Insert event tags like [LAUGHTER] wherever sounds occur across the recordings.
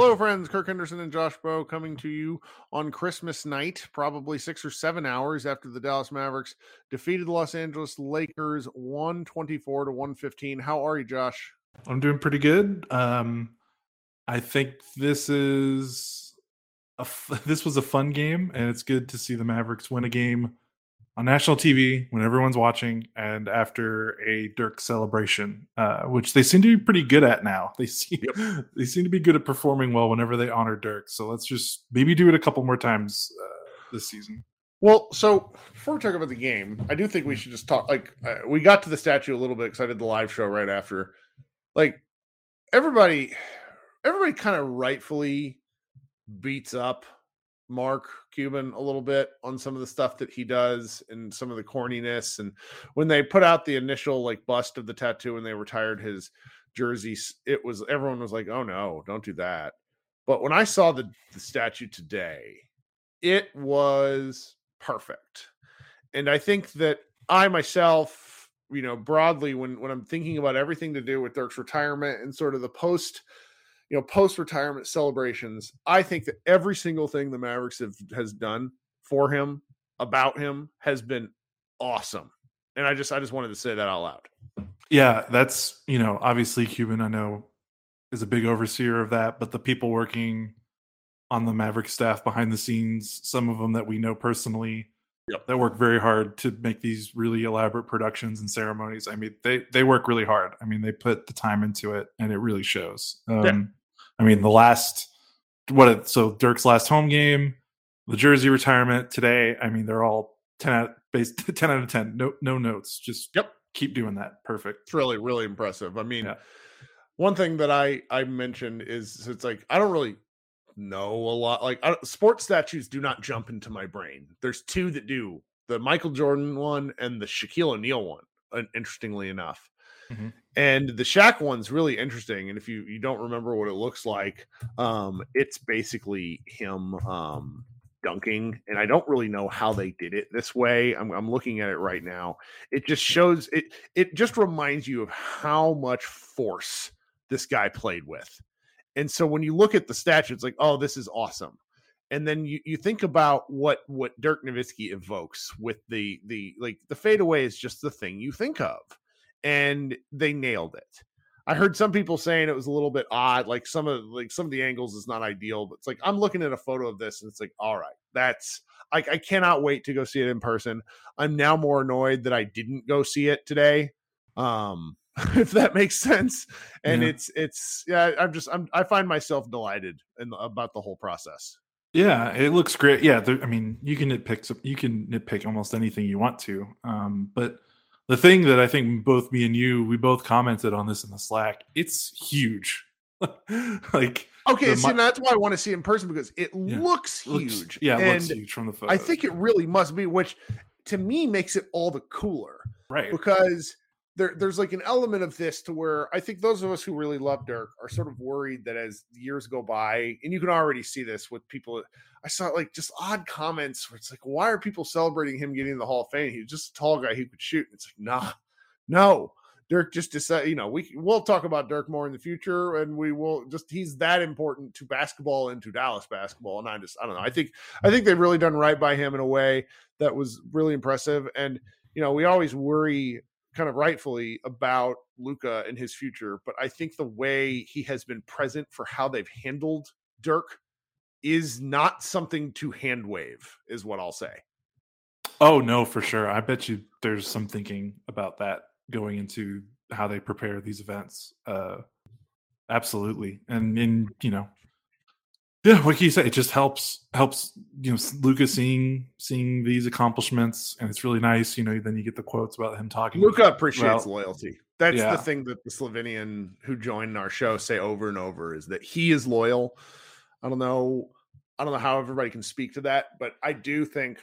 Hello, friends. Kirk Henderson and Josh Bowe coming to you on Christmas night, probably six or seven hours after the Dallas Mavericks defeated the Los Angeles Lakers 124 to 115. How are you, Josh? I'm doing pretty good. Um, I think this is a f- [LAUGHS] this was a fun game, and it's good to see the Mavericks win a game on national TV when everyone's watching, and after a Dirk celebration, uh, which they seem to be pretty good at now. [LAUGHS] They seem yep. they seem to be good at performing well whenever they honor Dirk. So let's just maybe do it a couple more times uh, this season. Well, so before we talk about the game, I do think we should just talk. Like uh, we got to the statue a little bit because I did the live show right after. Like everybody, everybody kind of rightfully beats up Mark Cuban a little bit on some of the stuff that he does and some of the corniness. And when they put out the initial like bust of the tattoo and they retired his jersey, it was everyone was like, "Oh no, don't do that." But when I saw the, the statue today, it was perfect. And I think that I myself, you know, broadly, when when I'm thinking about everything to do with Dirk's retirement and sort of the post you know, post retirement celebrations. I think that every single thing the Mavericks have has done for him, about him, has been awesome. And I just I just wanted to say that out loud. Yeah, that's you know, obviously Cuban, I know, is a big overseer of that, but the people working on the Maverick staff behind the scenes, some of them that we know personally, yep. that work very hard to make these really elaborate productions and ceremonies. I mean, they they work really hard. I mean, they put the time into it, and it really shows. Um, yeah. I mean, the last what so Dirk's last home game, the jersey retirement today. I mean, they're all ten out base [LAUGHS] ten out of ten. No no notes. Just yep. Keep doing that. Perfect. It's really really impressive. I mean, yeah. one thing that I I mentioned is it's like I don't really know a lot. Like I, sports statues do not jump into my brain. There's two that do: the Michael Jordan one and the Shaquille O'Neal one. Interestingly enough, Mm-hmm. And the Shaq one's really interesting. And if you you don't remember what it looks like, um, it's basically him um, dunking. And I don't really know how they did it this way. I'm, I'm looking at it right now. It just shows it. It just reminds you of how much force this guy played with. And so when you look at the statue, it's like, oh, this is awesome and then you, you think about what what Dirk Nowitzki evokes with the the like the fadeaway is just the thing you think of and they nailed it. I heard some people saying it was a little bit odd, like some of like some of the angles is not ideal, but it's like I'm looking at a photo of this and it's like, all right, that's like I cannot wait to go see it in person. I'm now more annoyed that I didn't go see it today. Um, [LAUGHS] if that makes sense. And yeah. it's it's yeah, I'm just I'm I find myself delighted in, about the whole process. Yeah, it looks great. Yeah, I mean, you can nitpick some, you can nitpick almost anything you want to. Um, but the thing that I think both me and you, we both commented on this in the Slack. It's huge. [LAUGHS] like okay, see, that's why I want to see it in person because it yeah, looks huge. Looks, yeah, it looks huge from the photo. I think it really must be, which to me makes it all the cooler, right? Because there, there's like an element of this to where I think those of us who really love Dirk are sort of worried that as years go by, and you can already see this with people. I saw like just odd comments where it's like, why are people celebrating him getting the Hall of Fame? He's just a tall guy who could shoot. It's like, nah, no. Dirk just decided, you know, we we'll talk about Dirk more in the future, and we will just he's that important to basketball and to Dallas basketball. And I just I don't know. I think I think they've really done right by him in a way that was really impressive. And you know, we always worry kind of rightfully about Luka and his future, but I think the way he has been present for how they've handled Dirk is not something to hand wave, is what I'll say. Oh no, for sure. I bet you there's some thinking about that going into how they prepare these events. Uh absolutely. And in you know, yeah, like you say? it just helps helps you know Luka seeing seeing these accomplishments, and it's really nice. You know, then you get the quotes about him talking. Luka appreciates loyalty. That's yeah. the thing that the Slovenian who joined our show say over and over is that he is loyal. I don't know, I don't know how everybody can speak to that, but I do think,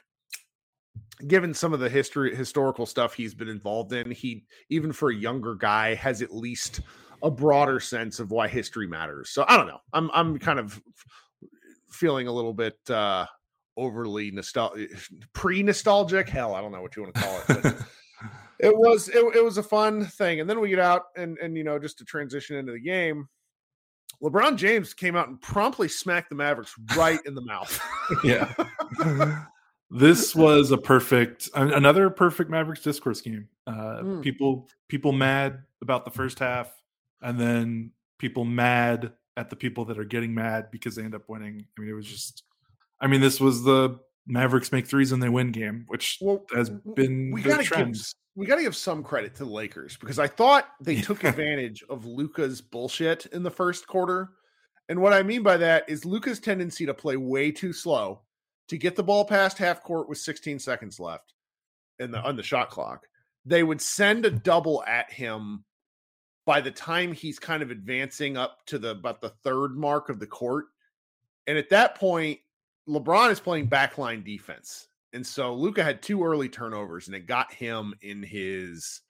given some of the history historical stuff he's been involved in, he even for a younger guy has at least a broader sense of why history matters. So I don't know. I'm I'm kind of feeling a little bit uh overly nostalgic pre-nostalgic hell i don't know what you want to call it [LAUGHS] it was it, it was a fun thing and then we get out and and you know just to transition into the game LeBron James came out and promptly smacked the Mavericks right in the mouth. [LAUGHS] yeah. this was a perfect another perfect Mavericks discourse game. Uh, mm. people people mad about the first half and then people mad at the people that are getting mad because they end up winning. I mean, it was just I mean, this was the Mavericks make threes and they win game, which well, has been we gotta Give, we got to give some credit to the Lakers because I thought they took [LAUGHS] advantage of Luka's bullshit in the first quarter. And what I mean by that is Luka's tendency to play way too slow to get the ball past half court with 16 seconds left in the on the shot clock. They would send a double at him by the time he's kind of advancing up to the about the third mark of the court. And at that point, LeBron is playing backline defense. And so Luka had two early turnovers and it got him in his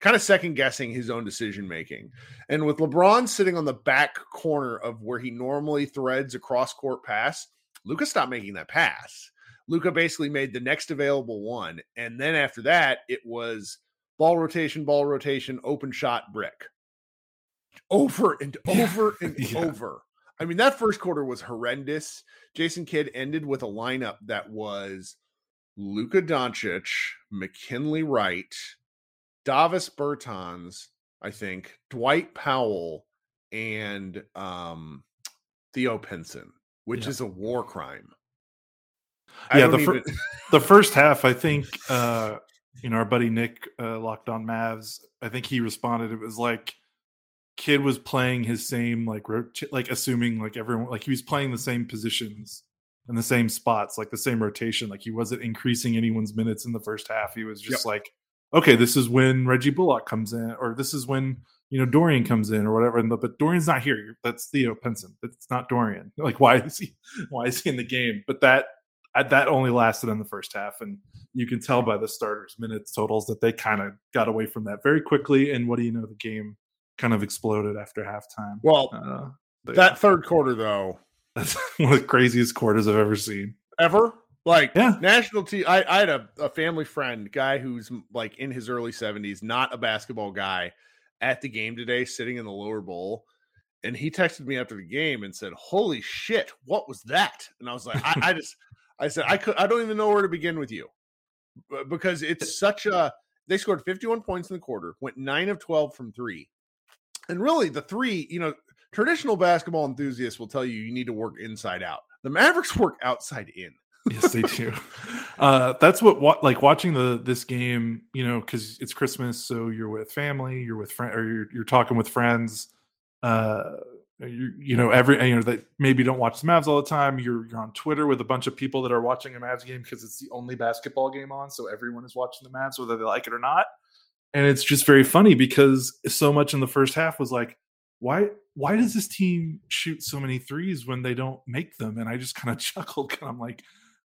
kind of second guessing his own decision making. And with LeBron sitting on the back corner of where he normally threads a cross court pass, Luka stopped making that pass. Luka basically made the next available one. And then after that, it was ball rotation, ball rotation, open shot, brick. Over and over and [LAUGHS] yeah. over. I mean, that first quarter was horrendous. Jason Kidd ended with a lineup that was Luka Doncic, McKinley Wright, Davis Bertans, I think, Dwight Powell, and um, Theo Pinson, which yeah. is a war crime. I yeah, the, even... fir- [LAUGHS] the first half, I think, uh, you know, our buddy Nick uh, locked on Mavs. I think he responded. It was like Kidd was playing his same like rot- like assuming like everyone like he was playing the same positions in the same spots, like the same rotation. Like he wasn't increasing anyone's minutes in the first half. He was just yep. like, okay, this is when Reggie Bullock comes in, or this is when you know Dorian comes in, or whatever. And the, but Dorian's not here. That's Theo Pinson. that's not Dorian. [LAUGHS] Like why is he? Why is he in the game? But that uh, that only lasted in the first half, and you can tell by the starters' minutes totals that they kind of got away from that very quickly. And what do you know? The game kind of exploded after halftime. Well, uh, that yeah. third quarter though, that's [LAUGHS] one of the craziest quarters I've ever seen. Ever? Like yeah. national team. I, I had a, a family friend, guy who's like in his early 70s, not a basketball guy, at the game today, sitting in the lower bowl. And he texted me after the game and said, Holy shit, what was that? And I was like, I, I just I said, I could I don't even know where to begin with you. Because it's such a they scored 51 points in the quarter, went nine of 12 from three. And really, the three, you know, traditional basketball enthusiasts will tell you you need to work inside out. The Mavericks [LAUGHS] work outside in. yes, they do. [LAUGHS] Uh, that's what, what like watching the this game, you know, because it's Christmas, so you're with family, you're with friend, or you're you're talking with friends. Uh, you, you know every you know that maybe don't watch the Mavs all the time. You're you're on Twitter with a bunch of people that are watching a Mavs game because it's the only basketball game on, so everyone is watching the Mavs whether they like it or not and it's just very funny because so much in the first half was like why why does this team shoot so many threes when they don't make them? And i just kind of [LAUGHS] chuckled because i'm like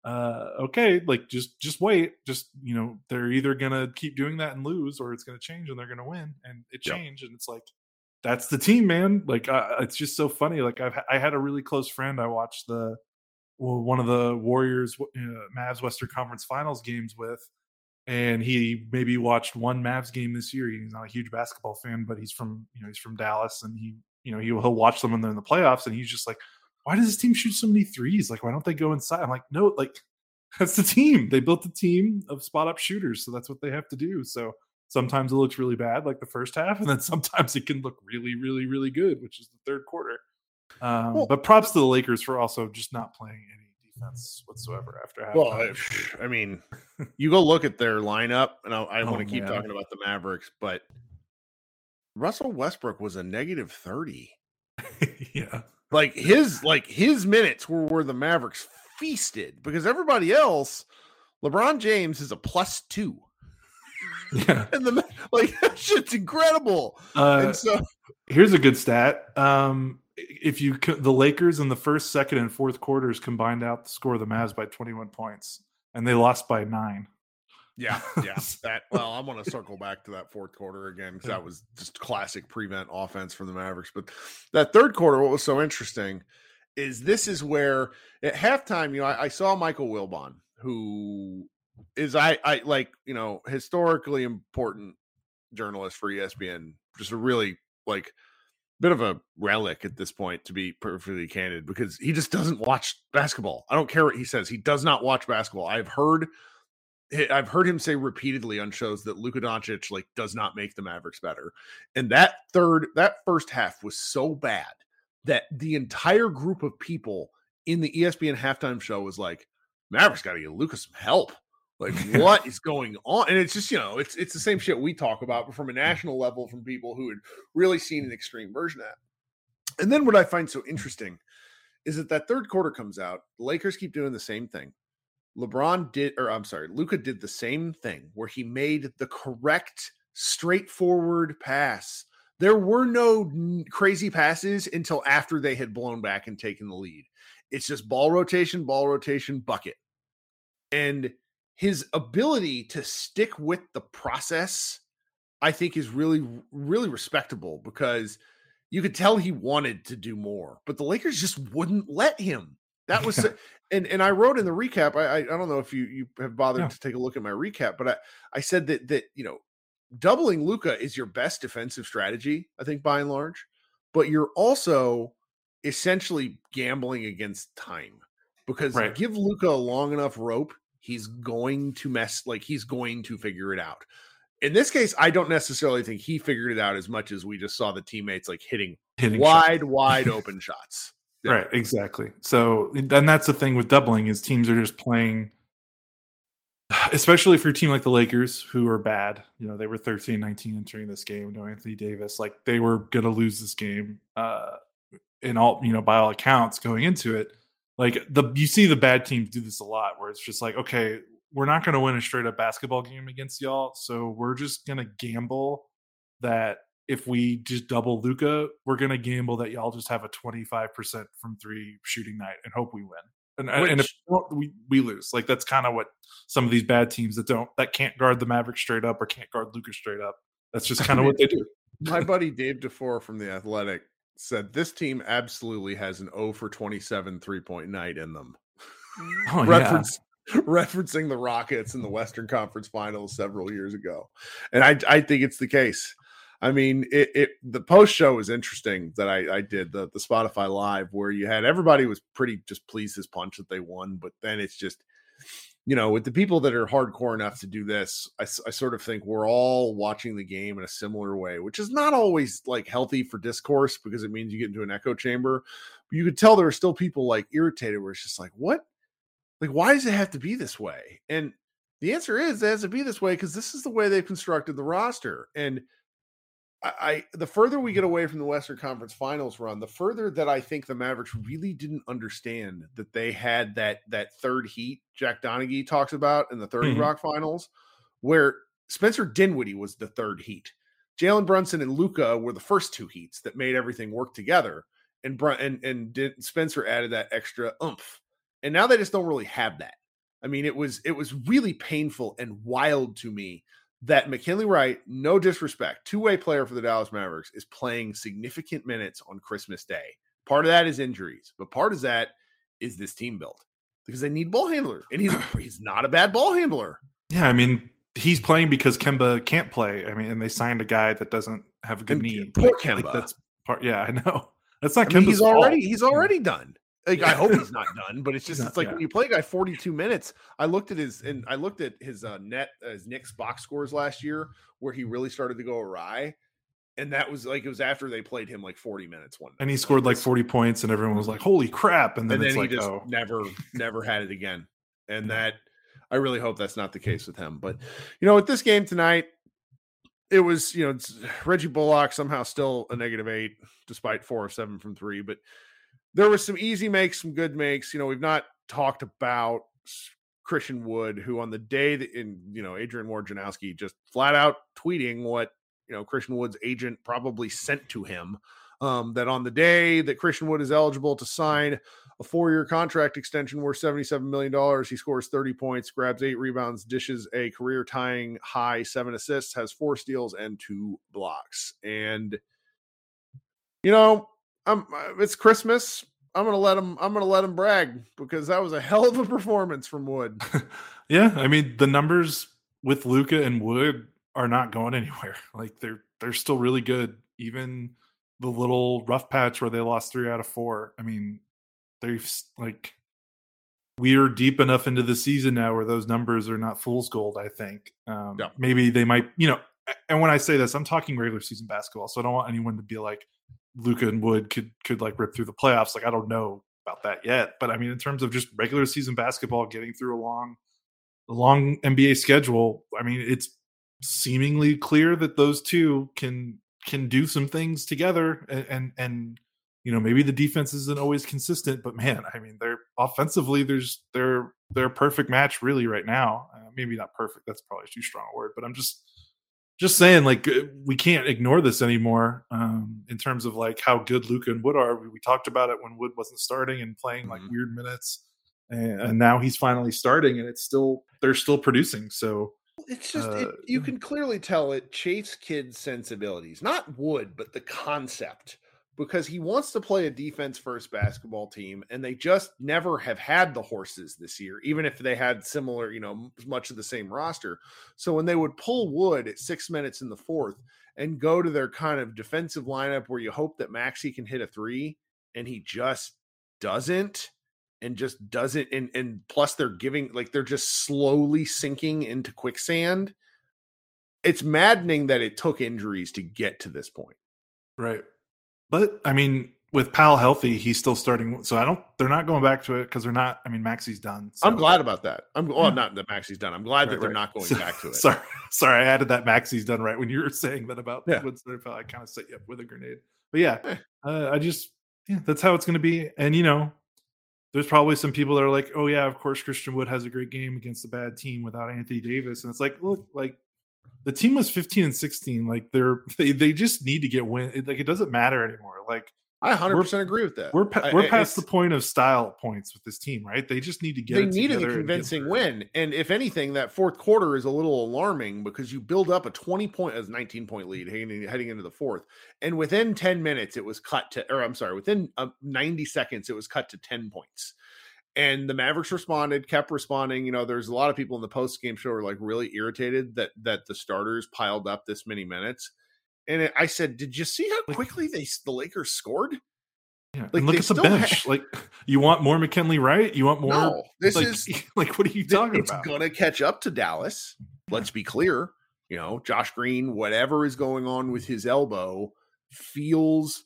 uh okay like just just wait. Just you know they're either gonna keep doing that and lose or it's gonna change and they're gonna win. And it yep. changed and it's like that's the team man. Like uh, it's just so funny. Like i've i had a really close friend. I watched the well, one of the warriors uh, mavs western conference finals games with and he maybe watched one Mavs game this year. He's not a huge basketball fan, but he's from you know he's from Dallas, and he you know he'll, he'll watch them when they're in the playoffs, and he's just like, why does this team shoot so many threes? Like, why don't they go inside? I'm like, no, like [LAUGHS] that's the team. They built a team of spot up shooters, so that's what they have to do. So sometimes it looks really bad, like the first half, and then [LAUGHS] sometimes it can look really, really, really good, which is the third quarter. Um, well, but props to the Lakers for also just not playing defense whatsoever after half. Well, I, [SIGHS] I, mean, you go look at their lineup, and I, I oh, want to keep man. talking about the Mavericks, but Russell Westbrook was a negative thirty. [LAUGHS] yeah, like his like his minutes were where the Mavericks feasted because everybody else, LeBron James is a plus two. [LAUGHS] Yeah, and the [LAUGHS] like that shit's incredible. Uh, and so here's a good stat. Um, if you the Lakers in the first, second, and fourth quarters combined out the score of the Mavs by 21 points, and they lost by nine. Yeah, yeah. [LAUGHS] That well, I want to circle back to that fourth quarter again because that was just classic prevent offense from the Mavericks. But that third quarter, what was so interesting is this is where at halftime, you know, I, I saw Michael Wilbon, who is I I like you know historically important journalist for ESPN, just a really like bit of a relic at this point, to be perfectly candid, because he just doesn't watch basketball. I don't care what he says; he does not watch basketball. I've heard, I've heard him say repeatedly on shows that Luka Doncic like does not make the Mavericks better, and that third, that first half was so bad that the entire group of people in the ESPN halftime show was like, "Mavericks got to get Luka some help." Like [LAUGHS] what is going on? And it's just you know, it's it's the same shit we talk about, but from a national level, from people who had really seen an extreme version of that. And then what I find so interesting is that that third quarter comes out. The Lakers keep doing the same thing. LeBron did, or I'm sorry, Luka did the same thing where he made the correct, straightforward pass. There were no crazy passes until after they had blown back and taken the lead. It's just ball rotation, ball rotation, bucket. And his ability to stick with the process, I think, is really, really respectable because you could tell he wanted to do more, but the Lakers just wouldn't let him. That was, and and I wrote in the recap. I I, don't know if you you have bothered yeah. to take a look at my recap, but I I said that that you know doubling Luka is your best defensive strategy. I think by and large, but you're also essentially gambling against time because right. give Luka a long enough rope, he's going to mess like he's going to figure it out. In this case, I don't necessarily think he figured it out as much as we just saw the teammates like hitting, hitting wide, shots. wide open [LAUGHS] shots. Yeah. Right, exactly. So, and that's the thing with doubling is teams are just playing, [SIGHS] especially for a team like the Lakers, who are bad. You know, they were 13, 19 entering this game. No Anthony Davis, like they were going to lose this game. Uh, in all, you know, by all accounts going into it like the you see the bad teams do this a lot where it's just like okay we're not going to win a straight up basketball game against y'all so we're just going to gamble that if we just double luka we're going to gamble that y'all just have a 25% from three shooting night and hope we win. And, Which, and if we, we lose, like that's kind of what some of these bad teams that don't, that can't guard the Mavericks straight up or can't guard luka straight up. That's just kind of [LAUGHS] what they do. My buddy Dave DeFore from The Athletic said this team absolutely has an 0 for 27 three point night in them. [LAUGHS] Oh, Reference, yeah. referencing the Rockets in the Western Conference Finals several years ago. And I, I think it's the case. I mean, it, it the post show was interesting that I, I did the the Spotify live where you had everybody was pretty just pleased as punch that they won, but then it's just you know, with the people that are hardcore enough to do this, I, I, sort of think we're all watching the game in a similar way, which is not always like healthy for discourse because it means you get into an echo chamber. But you could tell there are still people like irritated where it's just like, what? Like, why does it have to be this way? And the answer is it has to be this way because this is the way they've constructed the roster. And I, I, the further we get away from the Western Conference Finals run, the further that I think the Mavericks really didn't understand that they had that that third heat Jack Donaghy talks about in the 30 mm-hmm. Rock Finals, where Spencer Dinwiddie was the third heat. Jalen Brunson and Luka were the first two heats that made everything work together, and Brun- and and did, Spencer added that extra oomph. And now they just don't really have that. I mean, it was it was really painful and wild to me that McKinley Wright, no disrespect, two way player for the Dallas Mavericks, is playing significant minutes on Christmas Day. Part of that is injuries, but part of that is this team built because they need ball handlers, and he's [CLEARS THROAT] he's not a bad ball handler. Yeah, I mean he's playing because Kemba can't play. I mean, and they signed a guy that doesn't have a good and knee. Poor Kemba. Like that's part. Yeah, I know. That's not. I mean, he's already he's already done. Like I hope he's not done, but it's just not, it's like yeah. when you play a guy 42 [LAUGHS] minutes. I looked at his and I looked at his uh, net uh, his Knicks box scores last year where he really started to go awry. And that was like it was after they played him like 40 minutes one. And he scored like 40 points, and everyone was like, "Holy crap!" And then, and then he like, just oh. never, never had it again. And that I really hope that's not the case with him. But you know, with this game tonight, it was you know [SIGHS] Reggie Bullock somehow still a negative eight despite four of seven from three, but there was some easy makes, some good makes. You know, we've not talked about Christian Wood, who on the day that in you know Adrian Wojnarowski just flat out tweeting what you know Christian Wood's agent probably sent to him. Um, that on the day that Christian Wood is eligible to sign a four-year contract extension worth seventy-seven million dollars, he scores thirty points, grabs eight rebounds, dishes a career-tying high seven assists, has four steals and two blocks, and you know I'm uh, it's Christmas. I'm gonna let him. I'm gonna let him brag because that was a hell of a performance from Wood. [LAUGHS] yeah, I mean the numbers with Luka and Wood are not going anywhere. [LAUGHS] Like they're they're still really good. Even the little rough patch where they lost three out of four. I mean, they've like we're deep enough into the season now where those numbers are not fool's gold. I think um, yeah. maybe they might, you know. And when I say this, I'm talking regular season basketball, so I don't want anyone to be like Luka and Wood could could like rip through the playoffs. Like I don't know about that yet, but I mean, in terms of just regular season basketball, getting through a long, long NBA schedule, I mean, it's seemingly clear that those two can can do some things together and, and and, you know maybe the defense isn't always consistent but man i mean they're offensively there's they're they're a perfect match really right now uh, maybe not perfect that's probably too strong a word but i'm just just saying like uh, we can't ignore this anymore um, in terms of like how good luka and wood are. We, we, talked about it when wood wasn't starting and playing mm-hmm. like weird minutes and, and now he's finally starting and it's still they're still producing so it's just uh, it, you can clearly tell it Jason Kidd's sensibilities, not Wood, but the concept, because he wants to play a defense first basketball team, and they just never have had the horses this year, even if they had similar, you know, much of the same roster. So when they would pull Wood at six minutes in the fourth and go to their kind of defensive lineup where you hope that Maxi can hit a three, and he just doesn't and just doesn't and and plus they're giving like they're just slowly sinking into quicksand it's maddening that it took injuries to get to this point right but i mean with Powell healthy, he's still starting. So I don't. They're not going back to it because they're not. I mean, Maxi's done. So. I'm glad about that. I'm well, not that Maxi's done. I'm glad right, that they're right. not going so, back to it. Sorry, [LAUGHS] sorry, I added that Maxi's done right when you were saying that about yeah. Woodson. I kind of set you up with a grenade. But yeah, eh. uh, I just yeah, that's how it's going to be. And you know, there's probably some people that are like, oh yeah, of course Christian Wood has a great game against a bad team without Anthony Davis, and it's like, look, like the team was 15 and 16, like they're they they just need to get win. It, like it doesn't matter anymore. Like I 100 percent agree with that. We're pa- we're past the point of style points with this team, right? They just need to get. They needed a convincing win, and if anything, that fourth quarter is a little alarming because you build up a 20 point as 19 point lead heading, heading into the fourth, and within 10 minutes it was cut to, or I'm sorry, within uh, 90 seconds it was cut to 10 points. And the Mavericks responded, kept responding. You know, there's a lot of people in the post game show were like really irritated that that the starters piled up this many minutes and I said, "Did you see how quickly they the Lakers scored?" Yeah, like, look at the bench. like, [LAUGHS] you want more McKinley, right? You want more? No, this like, is [LAUGHS] like, what are you talking it's about? It's going to catch up to Dallas. Let's be clear. You know, Josh Green, whatever is going on with his elbow, feels.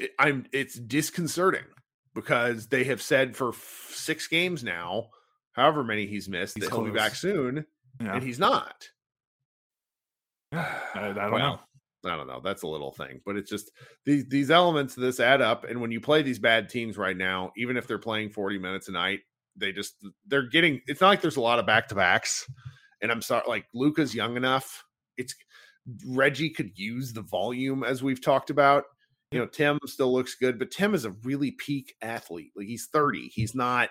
Eh, I'm. It's disconcerting because they have said for six games now, however many he's missed, he's that close. he'll be back soon, yeah. and he's not. [SIGHS] I, I [SIGHS] don't well, know. I don't know. That's a little thing, but it's just these these elements of this add up. And when you play these bad teams right now, even if they're playing 40 minutes a night, they just they're getting it's not like there's a lot of back to backs. And I'm sorry, like Luka's young enough. It's Reggie could use the volume as we've talked about. You know, Tim still looks good, but Tim is a really peak athlete. Like he's 30. He's not,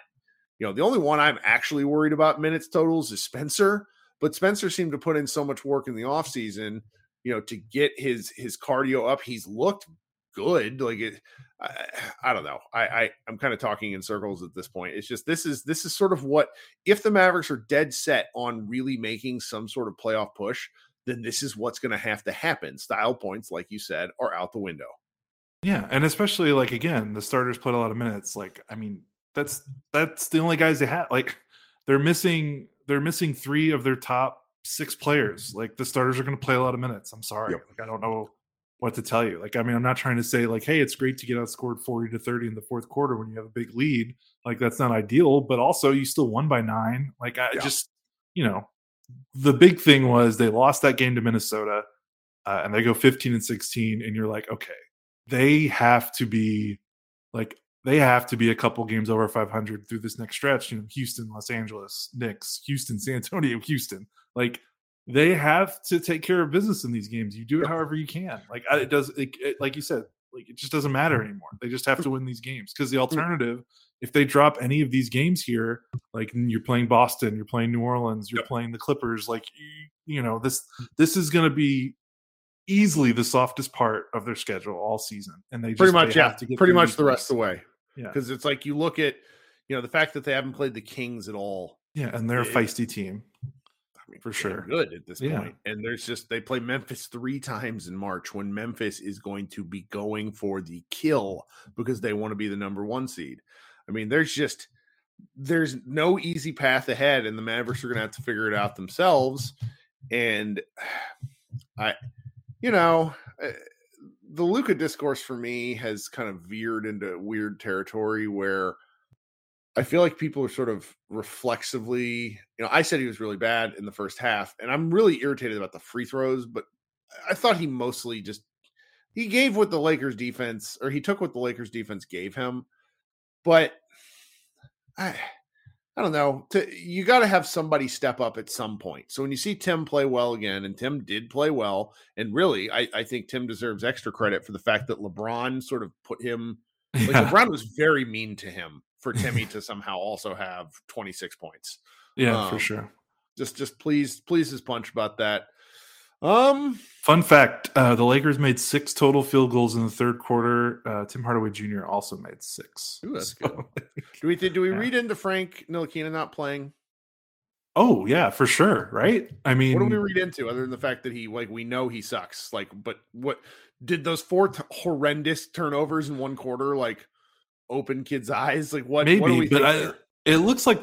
you know, the only one I'm actually worried about minutes totals is Spencer but Spencer seemed to put in so much work in the offseason, you know, to get his his cardio up. He's looked good. Like it, I, I don't know. I, I I'm kind of talking in circles at this point. It's just this is this is sort of what if the Mavericks are dead set on really making some sort of playoff push, then this is what's going to have to happen. Style points, like you said, are out the window. Yeah, and especially like again, the starters played a lot of minutes. Like, I mean, that's that's the only guys they had. Like, they're missing they're missing three of their top six players. Like the starters are going to play a lot of minutes. I'm sorry. Yep. Like I don't know what to tell you. Like I mean, I'm not trying to say like, hey, it's great to get outscored 40 to 30 in the fourth quarter when you have a big lead. Like that's not ideal, but also you still won by nine. Like I yeah. just, you know, the big thing was they lost that game to Minnesota, uh, and they go 15 and 16, and you're like, okay, they have to be like they have to be a couple games over 500 through this next stretch. You know, Houston, Los Angeles, Knicks, Houston, [LAUGHS] San Antonio, Houston. Like they have to take care of business in these games. You do it however you can. Like it does, it, it, like you said, like it just doesn't matter mm-hmm. anymore. They just have to win these games because the alternative, if they drop any of these games here, like you're playing Boston, you're playing New Orleans, you're yep. playing the Clippers, like you know this this is going to be easily the softest part of their schedule all season, and they just, pretty much yeah, pretty much the rest of the way. Yeah. Because it's like you look at, you know, the fact that they haven't played the Kings at all. Yeah, and they're a eh, feisty team. I mean, for sure, good at this yeah. point. And there's just they play Memphis three times in March when Memphis is going to be going for the kill because they want to be the number one seed. I mean, there's just there's no easy path ahead, and the Mavericks are going to have to figure it out themselves. And [SIGHS] I, you know, eh, the Luka discourse for me has kind of veered into weird territory where I feel like people are sort of reflexively, you know, I said he was really bad in the first half, and I'm really irritated about the free throws, but I thought he mostly just he gave what the Lakers defense or he took what the Lakers defense gave him. But I I don't know. To, you got to have somebody step up at some point. So when you see Tim play well again, and Tim did play well, and really, I, I think Tim deserves extra credit for the fact that LeBron sort of put him. Like yeah. LeBron was very mean to him for Timmy to somehow also have 26 points. Yeah, um, for sure. Just, just please, please, his punch about that. Um, fun fact: uh, the Lakers made six total field goals in the third quarter. Uh, Tim Hardaway Jr. also made six. Ooh, that's so, good. [LAUGHS] do we do we yeah. read into Frank Ntilikina not playing? Oh yeah, for sure. Right. I mean, what do we read into other than the fact that he like we know he sucks? Like, but what did those four t- horrendous turnovers in one quarter like open Kidd's eyes? Like what? Maybe, what but I, it looks like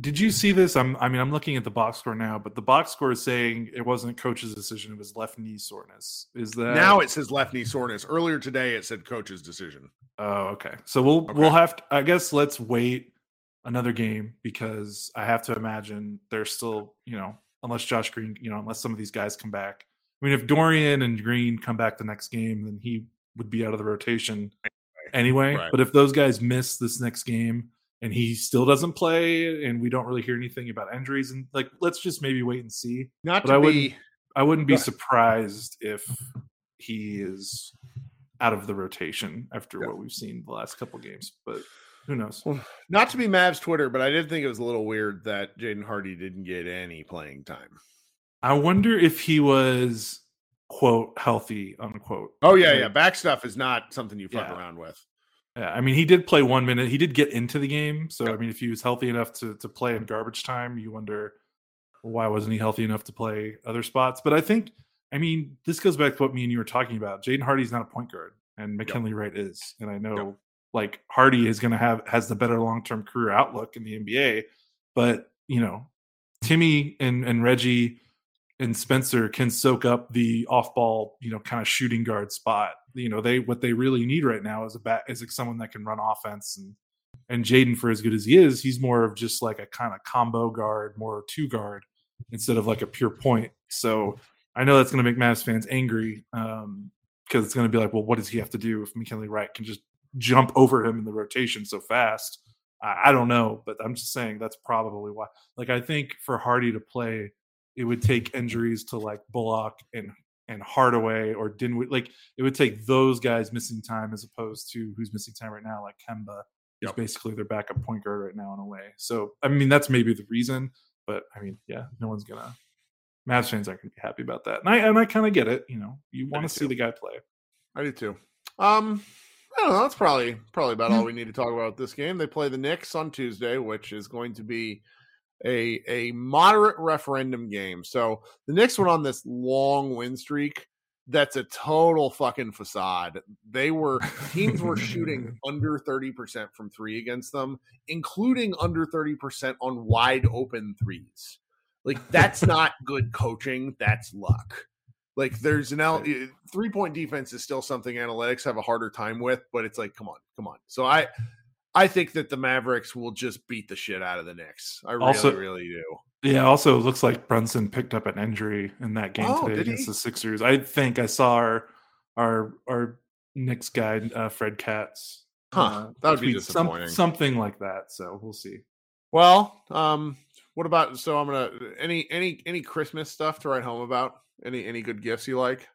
did you see this? I'm, I mean, I'm looking at the box score now, but the box score is saying it wasn't coach's decision; it was left knee soreness. Is that now it says left knee soreness? Earlier today, it said coach's decision. Oh, okay. So we'll okay. we'll have to. I guess let's wait another game because I have to imagine they're still, you know, unless Josh Green, you know, unless some of these guys come back. I mean, if Dorian and Green come back the next game, then he would be out of the rotation anyway. Right. But if those guys miss this next game and he still doesn't play and we don't really hear anything about injuries and like let's just maybe wait and see. Not but to I be, wouldn't I wouldn't be surprised if he is out of the rotation after yeah. what we've seen the last couple games but who knows? Well, not to be Mavs Twitter but I did think it was a little weird that Jaden Hardy didn't get any playing time. I wonder if he was quote healthy unquote. Oh yeah yeah back stuff is not something you fuck yeah. around with yeah, I mean, he did play one minute. He did get into the game, so I mean, if he was healthy enough to to play in garbage time, you wonder why wasn't he healthy enough to play other spots. But I think, I mean, this goes back to what me and you were talking about. Jaden Hardy's not a point guard, and McKinley yep. Wright is, and I know yep. like Hardy is going to have has the better long term career outlook in the NBA, but you know, Timmy and and Reggie and Spencer can soak up the off ball, you know, kind of shooting guard spot. You know, they what they really need right now is a bat is like someone that can run offense and and Jaden for as good as he is, he's more of just like a kind of combo guard, more two guard instead of like a pure point. So I know that's going to make Mavs fans angry um, because it's going to be like, well, what does he have to do if McKinley Wright can just jump over him in the rotation so fast? I, I don't know, but I'm just saying that's probably why. Like I think for Hardy to play it would take injuries to like Bullock and and Hardaway or Dinwiddie. Like it would take those guys missing time as opposed to who's missing time right now, like Kemba, who's yep. basically their backup point guard right now in a way. So I mean that's maybe the reason, but I mean yeah, no one's gonna. Mavs fans aren't gonna be happy about that, and I and I kind of get it. You know, you want to see the guy play. I do too. Um, I don't know. That's probably probably about all we need to talk about this game. They play the Knicks on Tuesday, which is going to be a a moderate referendum game. So the Knicks went on this long win streak. That's a total fucking facade. They were teams were shooting [LAUGHS] under 30% from three against them, including under 30% on wide open threes. Like that's [LAUGHS] not good coaching, that's luck. Like there's an L eh, three point defense is still something analytics have a harder time with, but it's like, come on, come on. So I I think that the Mavericks will just beat the shit out of the Knicks. I really, also, really do. Yeah. Also, looks like Brunson picked up an injury in that game oh, today against he? the Sixers. I think I saw our our our Knicks guy, uh, Fred Katz. Huh. Uh, that would be disappointing. Some, something like that. So we'll see. Well, um, what about? So I'm gonna any any any Christmas stuff to write home about. Any any good gifts you like?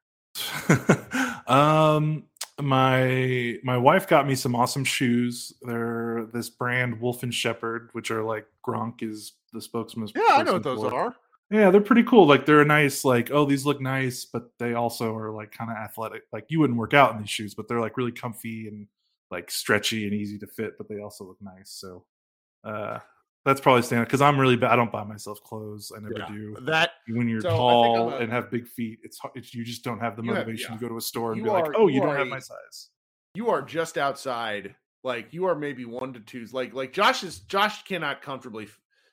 [LAUGHS] um, my my wife got me some awesome shoes. They're this brand Wolf and Shepherd, which are like Gronk is the spokesman. Yeah, I know what those for. are. Yeah, they're pretty cool. Like they're a nice. Like oh, these look nice, but they also are like kind of athletic. Like you wouldn't work out in these shoes, but they're like really comfy and like stretchy and easy to fit. But they also look nice. So uh That's probably standard because I'm really bad. I don't buy myself clothes. I never Yeah. do. That When you're So, tall a- and have big feet, it's, hard- it's you just don't have the You have- motivation yeah. to go to a store and You be like, "Oh, you you, don't have a- my size." you are just outside. Like you are maybe one to twos. Like like Josh is Josh cannot comfortably.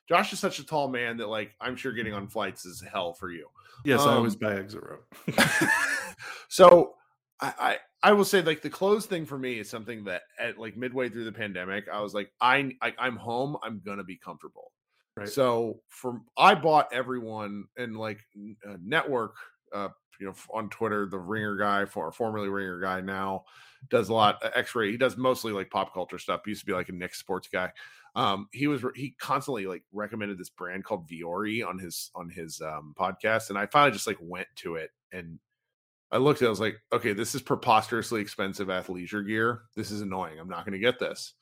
Josh is such a tall man that like I'm sure getting on flights is hell for you. Yes, I always Um, buy exit row. [LAUGHS] so I, I will say like the clothes thing for me is something that at like midway through the pandemic I was like I, I I'm home I'm gonna be comfortable. Right. So from I bought everyone and like uh, network uh you know on Twitter the ringer guy for formerly ringer guy now does a lot uh, x-ray he does mostly like pop culture stuff he used to be like a Nick sports guy um he was he constantly like recommended this brand called Vuori on his on his um podcast and I finally just like went to it and I looked at it, I was like, okay, this is preposterously expensive athleisure gear. This is annoying. I'm not going to get this.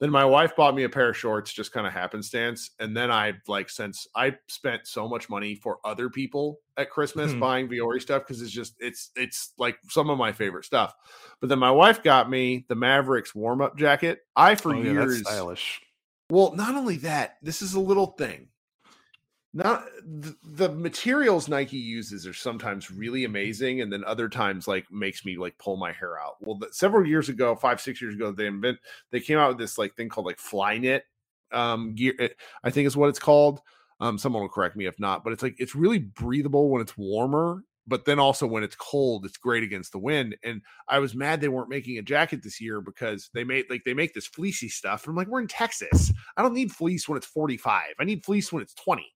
Then my wife bought me a pair of shorts, just kind of happenstance. And then I like since I spent so much money for other people at Christmas Mhm. buying Vuori stuff because it's just it's it's like some of my favorite stuff. But then my wife got me the Mavericks warm up jacket. I for oh, yeah, years stylish. well, not only that, this is a little thing. Not the, the materials Nike uses are sometimes really amazing, and then other times like makes me like pull my hair out. Well, the, several years ago, five six years ago, they invent they came out with this like thing called like fly knit um gear. it- I think is what it's called. Um, someone will correct me if not, but it's like it's really breathable when it's warmer, but then also when it's cold, it's great against the wind. And I was mad they weren't making a jacket this year because they made like they make this fleecy stuff. And I'm like, we're in Texas. I don't need fleece when it's 45. I need fleece when it's 20.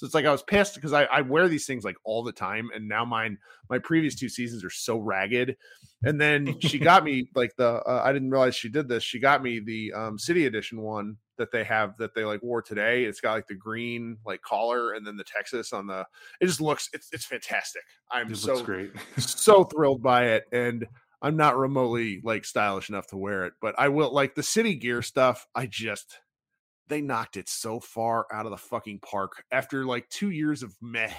So it's like I was pissed because I, I wear these things like all the time, and now mine my previous two seasons are so ragged. And then she [LAUGHS] got me like the uh, I didn't realize she did this. She got me the um, City Edition one that they have that they like wore today. It's got like the green like collar and then the Texas on the. It just looks it's it's fantastic. I'm It so great. [LAUGHS] so thrilled by it and i'm not remotely like stylish enough to wear it but i will like the city gear stuff i just they knocked it so far out of the fucking park after like two years of meh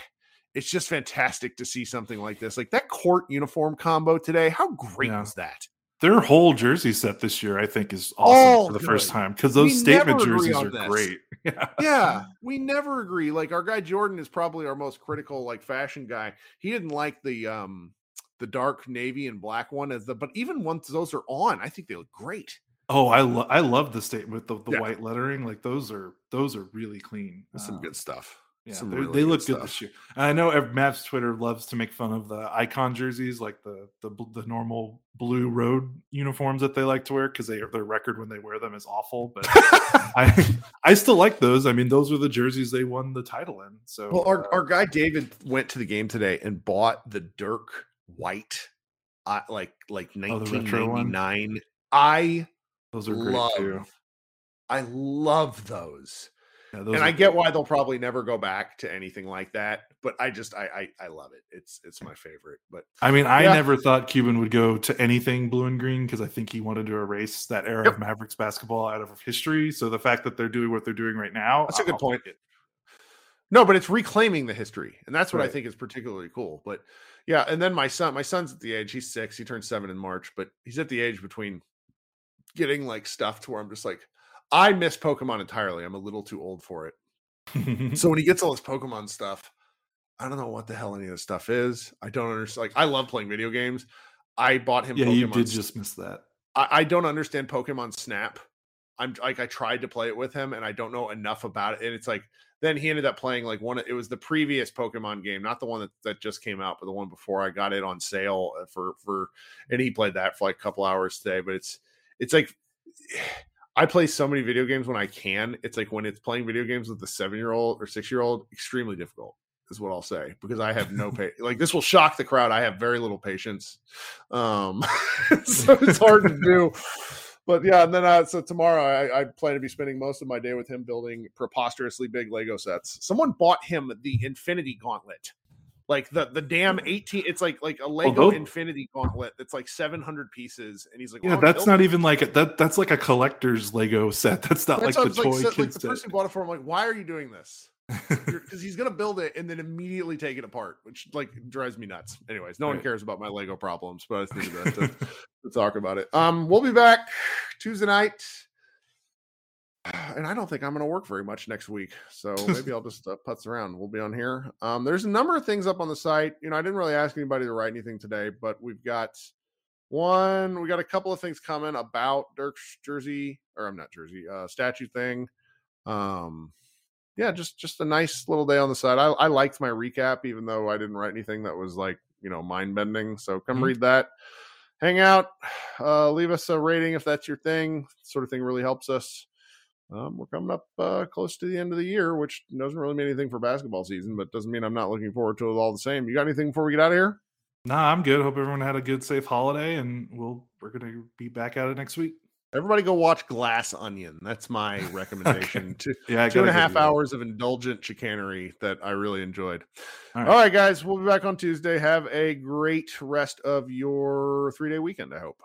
it's just fantastic to see something like this like that court uniform combo today how great Yeah. was that Their whole jersey set this year, I think, is awesome All for the first time because those We statement jerseys are this. great. [LAUGHS] Yeah. yeah we never agree like our guy jordan is probably our most critical like fashion guy he didn't like the um the dark navy and black one as the but even once those are on i think they look great Oh, I lo- I love the statement with the, the Yeah. white lettering. Like those are those are really clean. That's some Uh, good stuff Yeah, really they good look good this year. And I know Mavs Twitter loves to make fun of the icon jerseys, like the the, the normal blue road uniforms that they like to wear because they their record when they wear them is awful. But [LAUGHS] I I still like those. I mean, those were the jerseys they won the title in. So well our, uh, our guy david went to the game today and bought the dirk white uh, like like Oh, retro one? 1999 i those are great love too. i love those Yeah, those and I get why they'll probably never go back to anything like that, but I just I I, I love it. It's it's my favorite. But I mean, I Yeah. never thought Cuban would go to anything blue and green because I think he wanted to erase that era Yep. of Mavericks basketball out of history. So the fact that they're doing what they're doing right now, That's a good I'll point. no, but it's reclaiming the history, and that's what I think is particularly cool. But yeah, and then my son, my son's at the age he's six. He turned seven in March, but he's at the age between getting like stuff to where I'm just like, I miss Pokemon entirely. I'm a little too old for it. [LAUGHS] So when he gets all this Pokemon stuff, I don't know what the hell any of this stuff is. I don't understand. Like I love playing video games. I bought him. yeah, Pokemon you did just miss that. I, I don't understand Pokemon Snap. I'm like I tried to play it with him and I don't know enough about it. And it's like then he ended up playing like one. It was the previous Pokemon game, not the one that, that just came out, but the one before. I got it on sale uh, for for, and he played that for like a couple hours today. But it's it's like [SIGHS] I play so many video games when I can. It's like when it's playing video games with the seven year old or six year old, extremely difficult is what I'll say because I have no [LAUGHS] pay. Like this will shock the crowd. I have very little patience, um, [LAUGHS] so [LAUGHS] it's hard to do. But yeah, and then uh, so tomorrow I, I plan to be spending most of my day with him building preposterously big Lego sets. Someone bought him the Infinity Gauntlet, like the the damn eighteen. It's like like a Lego those- Infinity Gauntlet that's like seven hundred pieces, and he's like, Yeah, "Well, I'm that's not even like a, that. That's like a collector's Lego set. [LAUGHS] That's not That's like the toy like, so- like kids the person who bought it for him, like, why are you doing this? Because [LAUGHS] he's gonna build it and then immediately take it apart, which like drives me nuts. Anyways, no one cares about my Lego problems, but I just needed to, [LAUGHS] to talk about it. Um, we'll be back Tuesday night. [SIGHS] and I don't think I'm going to work very much next week. So [LAUGHS] maybe I'll just uh, putz around. We'll be on here. Um, there's a number of things up on the site. You know, I didn't really ask anybody to write anything today, but we've got one. We got a couple of things coming about Dirk's jersey, or I'm not jersey, uh, statue thing. Um, yeah, just just a nice little day on the side. I, I liked my recap, even though I didn't write anything that was like you know mind bending. So come mm-hmm. read that. Hang out, [SIGHS] uh, leave us a rating if that's your thing. Sort of thing really helps us um, we're coming up uh, close to the end of the year, which doesn't really mean anything for basketball season, but doesn't mean I'm not looking forward to it all the same. You got anything before we get out of here? Nah, I'm good. Hope everyone had a good, safe holiday, and we'll we're gonna be back at it next week. Everybody go watch Glass Onion. That's my [LAUGHS] recommendation. okay. yeah, two and a half hours of indulgent chicanery that I really enjoyed. All right. All right, guys, we'll be back on Tuesday. Have a great rest of your three day weekend, I hope.